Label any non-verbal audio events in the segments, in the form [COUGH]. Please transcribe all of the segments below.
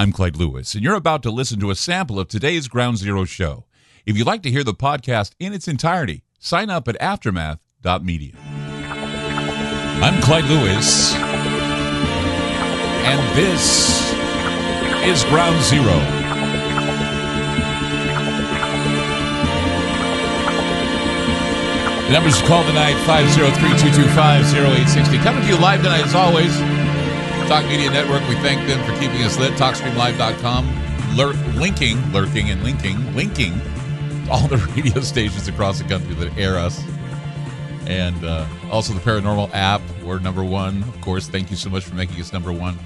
I'm Clyde Lewis, and you're about to listen to a sample of today's Ground Zero show. If you'd like to hear the podcast in its entirety, sign up at aftermath.media. I'm Clyde Lewis, and this is Ground Zero. The numbers to call tonight 503-225-0860. Coming to you live tonight as always. Talk Media Network, we thank them for keeping us lit. TalkStreamLive.com. Lur- linking, lurking and linking, linking all the [LAUGHS] radio stations across the country that air us. And uh, also the Paranormal app. We're number one. Of course, thank you so much for making us number one.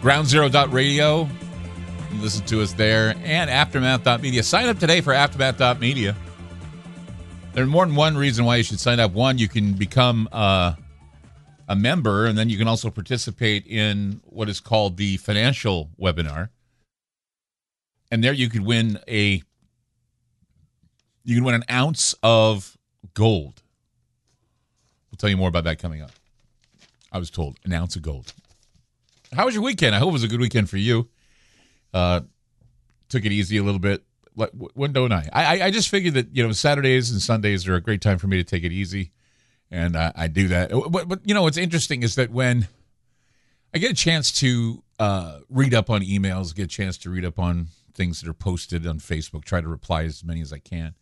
GroundZero.radio. Listen to us there. And Aftermath.media. Sign up today for Aftermath.media. There's more than one reason why you should sign up. One, you can become uh, a member, and then you can also participate in what is called the financial webinar. And there you could win a you can win an ounce of gold. We'll tell you more about that coming up. I was told an ounce of gold. How was your weekend? I hope it was a good weekend for you. Uh, took it easy a little bit like when don't I? I I just figured that you know Saturdays and Sundays are a great time for me to take it easy, and I, I do that. But, but you know what's interesting is that when I get a chance to uh, read up on emails, get a chance to read up on things that are posted on Facebook, try to reply as many as I can,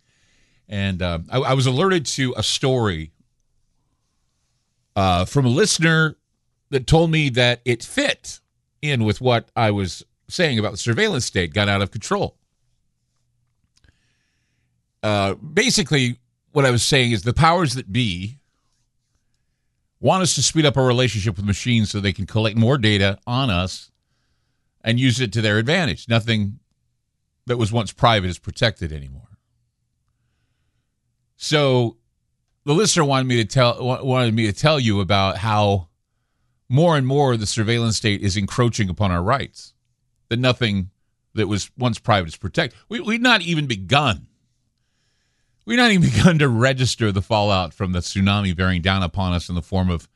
and uh, I, I, was alerted to a story uh, from a listener that told me that it fit in with what I was saying about the surveillance state got out of control. Uh, basically, what I was saying is the powers that be want us to speed up our relationship with machines so they can collect more data on us and use it to their advantage. Nothing that was once private is protected anymore. So the listener wanted me to tell wanted me to tell you about how more and more the surveillance state is encroaching upon our rights. That nothing that was once private is protected. We, we've not even begun We've not even [LAUGHS] begun to register the fallout from the tsunami bearing down upon us in the form of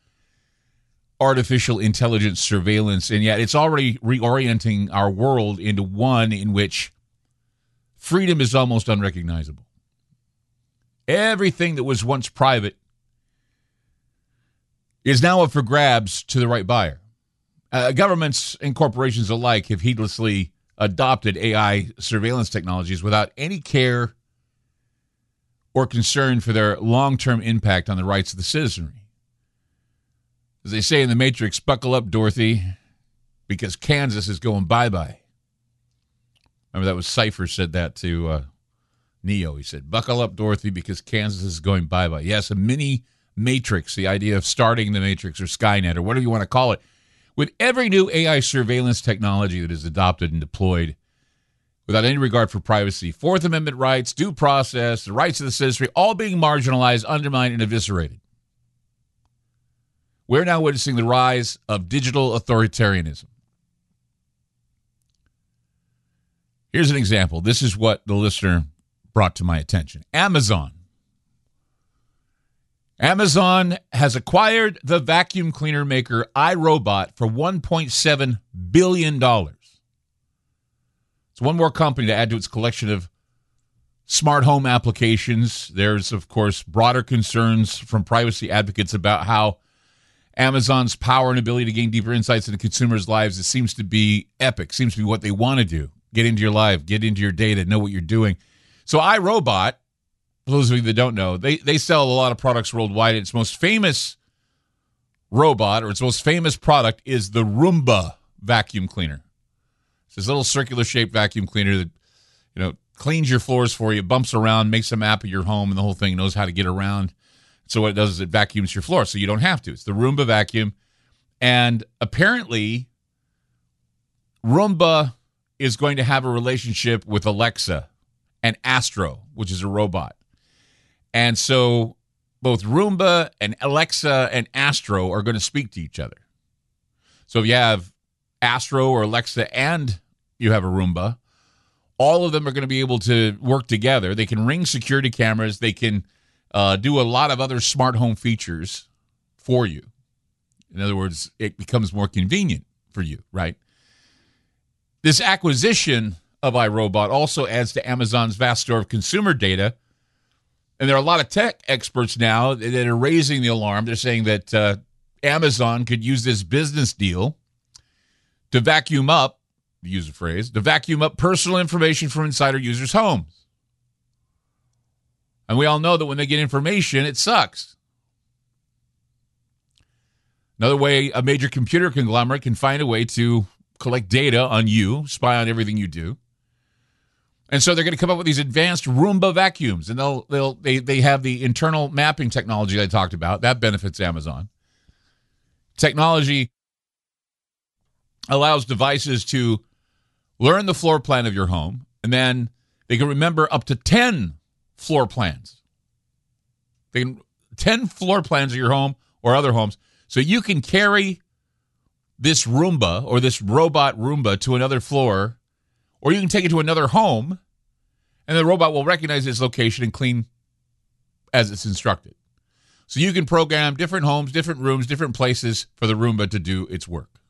artificial intelligence surveillance, and yet it's already reorienting our world into one in which freedom is almost unrecognizable. Everything that was once private is now up for grabs to the right buyer. Uh, governments and corporations alike have heedlessly adopted AI surveillance technologies without any care or concern for their long term impact on the rights of the citizenry. As they say in The Matrix, buckle up, Dorothy, because Kansas is going bye bye. Remember that was Cypher said that to uh, Neo. He said, Buckle up, Dorothy, because Kansas is going bye bye. Yes, a mini matrix, the idea of starting the matrix or Skynet or whatever you want to call it. With every new AI surveillance technology that is adopted and deployed, without any regard for privacy. Fourth Amendment rights, due process, the rights of the citizenry, all being marginalized, undermined, and eviscerated. We're now witnessing the rise of digital authoritarianism. Here's an example. This is what the listener brought to my attention Amazon. Amazon has acquired the vacuum cleaner maker iRobot for $1.7 billion one more company to add to its collection of smart home applications. There's, of course, broader concerns from privacy advocates about how Amazon's power and ability to gain deeper insights into consumers' lives, it seems to be epic, seems to be what they want to do. Get into your life, get into your data, know what you're doing. So iRobot, for those of you that don't know, they, they sell a lot of products worldwide. Its most famous robot or its most famous product is the Roomba vacuum cleaner. It's this little circular shaped vacuum cleaner that, you know, cleans your floors for you, bumps around, makes a map of your home and the whole thing, knows how to get around. So what it does is it vacuums your floor so you don't have to. It's the Roomba vacuum. And apparently Roomba is going to have a relationship with Alexa and Astro, which is a robot. And so both Roomba and Alexa and Astro are going to speak to each other. So if you have Astro or Alexa and you have a Roomba, all of them are going to be able to work together. They can ring security cameras. They can uh, do a lot of other smart home features for you. In other words, it becomes more convenient for you, right? This acquisition of iRobot also adds to Amazon's vast store of consumer data. And there are a lot of tech experts now that are raising the alarm. They're saying that uh, Amazon could use this business deal to vacuum up, use a phrase, to vacuum up personal information from insider users' homes. And we all know that when they get information, it sucks. Another way a major computer conglomerate can find a way to collect data on you, spy on everything you do. And so they're going to come up with these advanced Roomba vacuums, and they'll they'll they they have the internal mapping technology I talked about that benefits Amazon. Technology allows devices to learn the floor plan of your home, and then they can remember up to ten floor plans. They can ten floor plans of your home or other homes, so you can carry this Roomba or this robot Roomba to another floor, or you can take it to another home, and the robot will recognize its location and clean as it's instructed. So you can program different homes, different rooms, different places for the Roomba to do its work.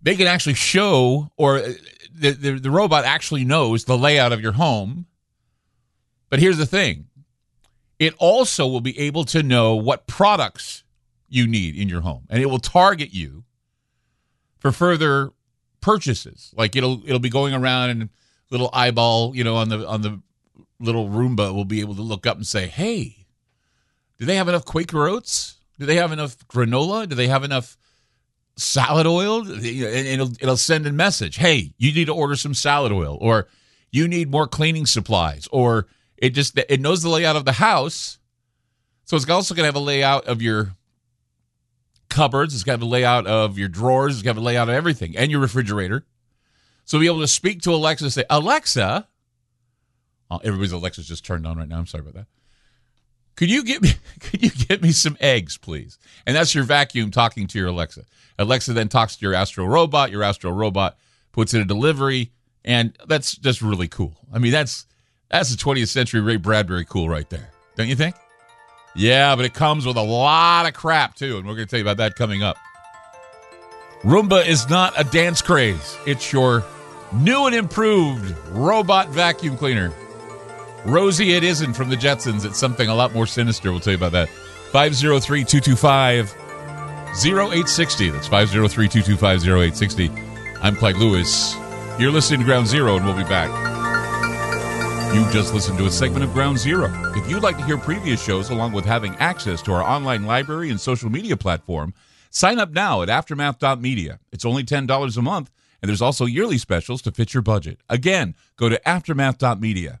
They can actually show, or uh, the, the, the robot actually knows the layout of your home. But here's the thing. It also will be able to know what products you need in your home and it will target you for further purchases. Like it'll it'll be going around and little eyeball you know on the on the little roomba will be able to look up and say hey do they have enough quaker oats? Do they have enough granola? Do they have enough salad oil and it'll, it'll send a message hey you need to order some salad oil or you need more cleaning supplies or it just it knows the layout of the house so it's also going to have a layout of your cupboards. It's got a layout of your drawers. It's got a layout of everything and your refrigerator. So be able to speak to Alexa and say, Alexa, oh, everybody's Alexa's just turned on right now. I'm sorry about that. Could you get me [LAUGHS] could you get me some eggs, please? And that's your vacuum talking to your Alexa. Alexa then talks to your Astro robot. Your Astro robot puts in a delivery, and that's just really cool. I mean, that's that's the 20th century Ray Bradbury cool right there, don't you think? Yeah, but it comes with a lot of crap too, and we're going to tell you about that coming up. Roomba is not a dance craze. It's your new and improved robot vacuum cleaner. Rosie, it isn't from the Jetsons. It's something a lot more sinister. We'll tell you about that. 503 225 0860. That's 503 225 0860. I'm Clyde Lewis. You're listening to Ground Zero, and we'll be back. You just listened to a segment of Ground Zero. If you'd like to hear previous shows along with having access to our online library and social media platform, sign up now at aftermath.media. It's only $10 a month, and there's also yearly specials to fit your budget. Again, go to aftermath.media.